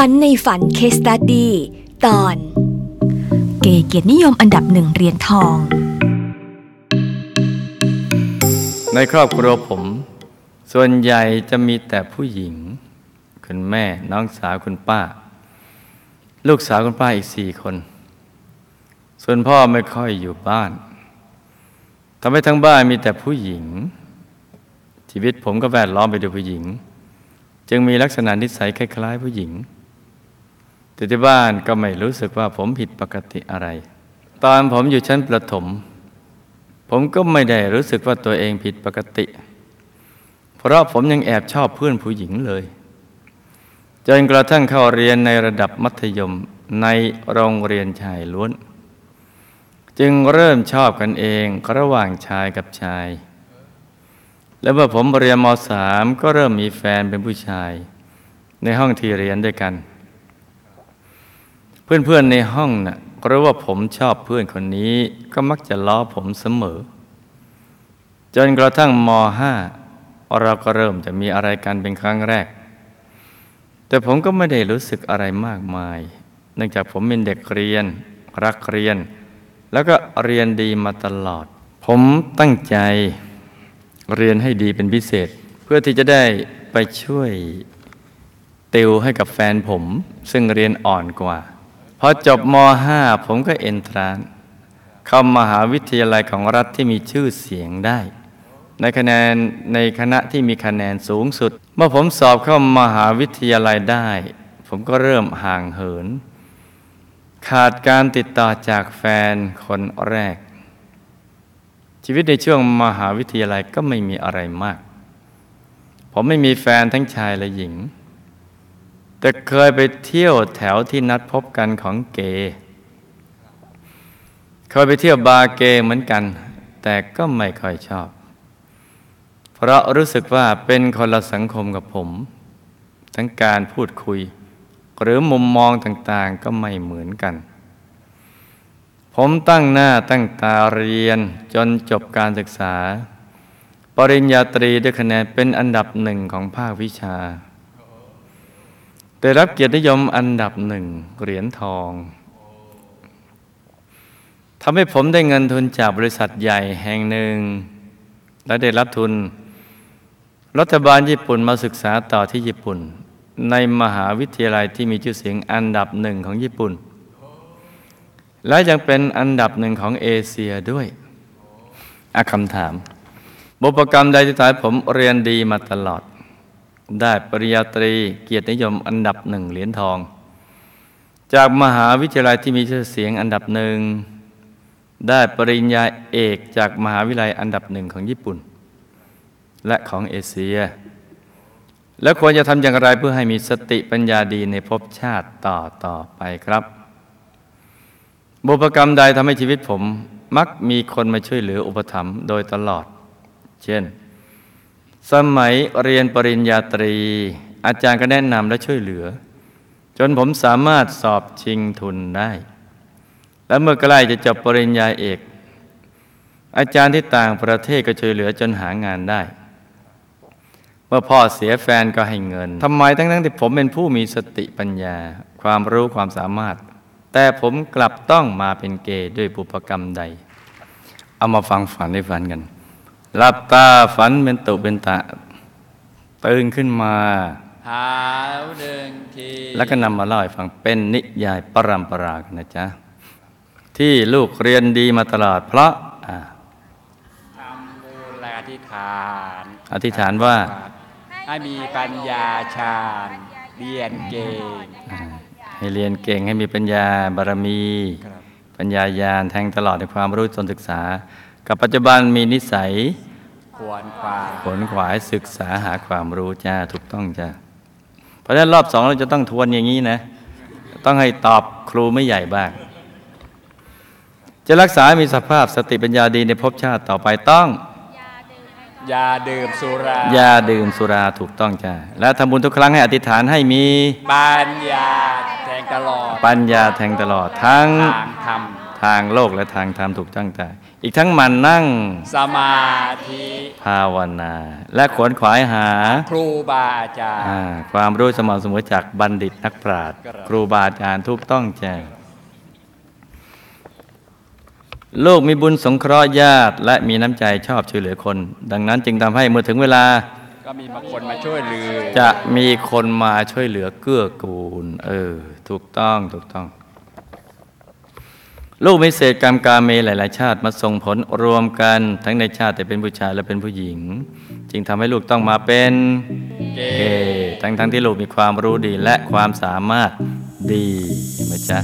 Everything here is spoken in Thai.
ฝันในฝันเคสตัดดี้ตอน เกเกียรตินิยมอันดับหนึ่งเหรียญทอง ในครอบครัวผม ส่วนใหญ่จะมีแต่ผู้หญิง คุณแม่น้องสาวคุณป้า ลูกสาวคุณป้าอีกสี่คน ส่วนพ่อไม่ค่อยอยู่บ้านทำให้ทั้งบ้านมีแต่ผู้หญิง ชีวิตผมก็แวดล้อมไปด้วยผู้หญิง จึงมีลักษณะนิสัยคล้าย ๆ ผู้หญิง แต่ที่บ้านก็ไม่รู้สึกว่าผมผิดปกติอะไร ตอนผมอยู่ชั้นประถม ผมก็ไม่ได้รู้สึกว่าตัวเองผิดปกติ เพราะผมยังแอบชอบเพื่อนผู้หญิงเลย จนกระทั่งเข้าเรียนในระดับมัธยมในโรงเรียนชายล้วน จึงเริ่มชอบกันเองระหว่างชายกับชาย แล้วเมื่อผมเรียนมสามก็เริ่มมีแฟนเป็นผู้ชาย ในห้องที่เรียนด้วยกัน เพื่อนๆในห้องนะ่ะรู้ว่าผมชอบเพื่อนคนนี้ ก็มักจะล้อผมเสมอ จนกระทั่งมห้าเราก็เริ่มจะมีอะไรกันเป็นครั้งแรก แต่ผมก็ไม่ได้รู้สึกอะไรมากมาย เนื่องจากผมเป็นเด็กเรียน รักเรียน แล้วก็เรียนดีมาตลอด ผมตั้งใจเรียนให้ดีเป็นพิเศษ เพื่อที่จะได้ไปช่วยติวให้กับแฟนผม ซึ่งเรียนอ่อนกว่า อจบม .5 ผมก็เอนทรานเข้ามหาวิทยาลัยของรัฐที่มีชื่อเสียงได้ ในคะแนนในคณะที่มีคะแนนสูงสุด เมื่อผมสอบเข้ามหาวิทยาลัยได้ ผมก็เริ่มห่างเหิน ขาดการติดต่อจากแฟนคนแรก ชีวิตในช่วงมหาวิทยาลัยก็ไม่มีอะไรมาก ผมไม่มีแฟนทั้งชายและหญิง แต่เคยไปเที่ยวแถวที่นัดพบกันของเกเคยไปเที่ยวบาร์เกเหมือนกัน แต่ก็ไม่ค่อยชอบ เพราะรู้สึกว่าเป็นคนละสังคมกับผม ทั้งการพูดคุย หรือมุมมองต่างๆก็ไม่เหมือนกัน ผมตั้งหน้าตั้งตาเรียนจนจบการศึกษา ปริญญาตรีด้วยคะแนนเป็นอันดับหนึ่งของภาควิชา ได้รับเกียรตินิยมอันดับหนึ่งเหรียญทองทำให้ผมได้เงินทุนจากบริษัทใหญ่แห่งหนึ่ง และได้รับทุน รัฐบาลญี่ปุ่นมาศึกษาต่อที่ญี่ปุ่น ในมหาวิทยาลัยที่มีชื่อเสียงอันดับหนึ่งของญี่ปุ่น และยังเป็นอันดับหนึ่งของเอเชียด้วยอคำถาม บุพกรรมใดที่ทำให้ผมเรียนดีมาตลอด ได้ปริญญาตรีเกียรตินิยมอันดับหนึ่งเหรียญทอง จากมหาวิทยาลัยที่มีชื่อเสียงอันดับหนึ่งได้ปริญญาเอกจากมหาวิทยาลัยอันดับหนึ่งของญี่ปุ่น และของเอเชีย แล้วควรจะทำอย่างไรเพื่อให้มีสติปัญญาดีในภพชาติต่อต่อไปครับ บุพกรรมใดทำให้ชีวิตผมมักมีคนมาช่วยเหลืออุปถัมภ์โดยตลอด เช่น สมัยเรียนปริญญาตรี อาจารย์ก็แนะนำและช่วยเหลือ จนผมสามารถสอบชิงทุนได้ และเมื่อใกล้จะจบปริญญาเอก อาจารย์ที่ต่างประเทศก็ช่วยเหลือจนหางานได้ เมื่อพ่อเสียแฟนก็ให้เงินทำไมทั้งทั้งที่ผมเป็นผู้มีสติปัญญา ความรู้ความสามารถ แต่ผมกลับต้องมาเป็นเกย์ด้วยปุพกรรมใด เอามาฟังฝันในฝันกัน หลับตาฝันเป็นตุเป็นตะ ตื่นขึ้นมาหาหนึ่งทีแล้วก็นำมาเล่าให้ฟังเป็นนิยายปรำปรากันนะจ๊ะ ที่ลูกเรียนดีมาตลอดเพราะทำบูรอธิษฐาน อธิษฐานว่า ให้มีปัญญาชาญเรียนเก่ง ให้เรียนเก่งให้มีปัญญาบารมี ปัญญาญาณแทงตลอดในความรู้จนศึกษา กับปัจจุบันมีนิสัย ขวนขวายขวนขวายศึกษาหาความรู้จ้าถูกต้องจ้าเพราะฉะนั้นรอบสองเราจะต้องทวนอย่างนี้นะ ต้องให้ตอบครูไม่ใหญ่บ้าง จะรักษามีสภาพสติปัญญาดีในภพชาติต่อไปต้องยาดื่มสุรายาดื่มสุราถูกต้องจ้าและทำบุญทุกครั้งให้อธิษฐานให้มี ปัญญาแทงตลอด ปัญญาแทงตลอดทั้งทางธรรม ททางโลกและทางธรรมถูกตั้งใจอีกทั้งมันนั่งสมาธิภาวนา และขวนขวายหา ครูบาอาจารย์อ่าความรู้สม่ำเสมอจากบัณฑิตนักปราชญ์ครับครูบาอาจารย์ทุกต้องแจ้งลูกมีบุญสงเคราะห์ญาติ และมีน้ำใจชอบช่วยเหลือคน ดังนั้นจึงทำให้เมื่อถึงเวลา ก็มีบางคนมาช่วยเหลือ จะมีคนมาช่วยเหลือเกื้อกูล เออ ถูกต้องถูกต้อง ลูกมีเศษกรรมกาเมหลาย ๆ ชาติมาส่งผลรวมกันทั้งในชาติแต่เป็นผู้ชายและเป็นผู้หญิง จึงทำให้ลูกต้องมาเป็นเกย์ทั้งทั้งที่ลูกมีความรู้ดีและความสามารถดีเห็นไหมจ๊ะ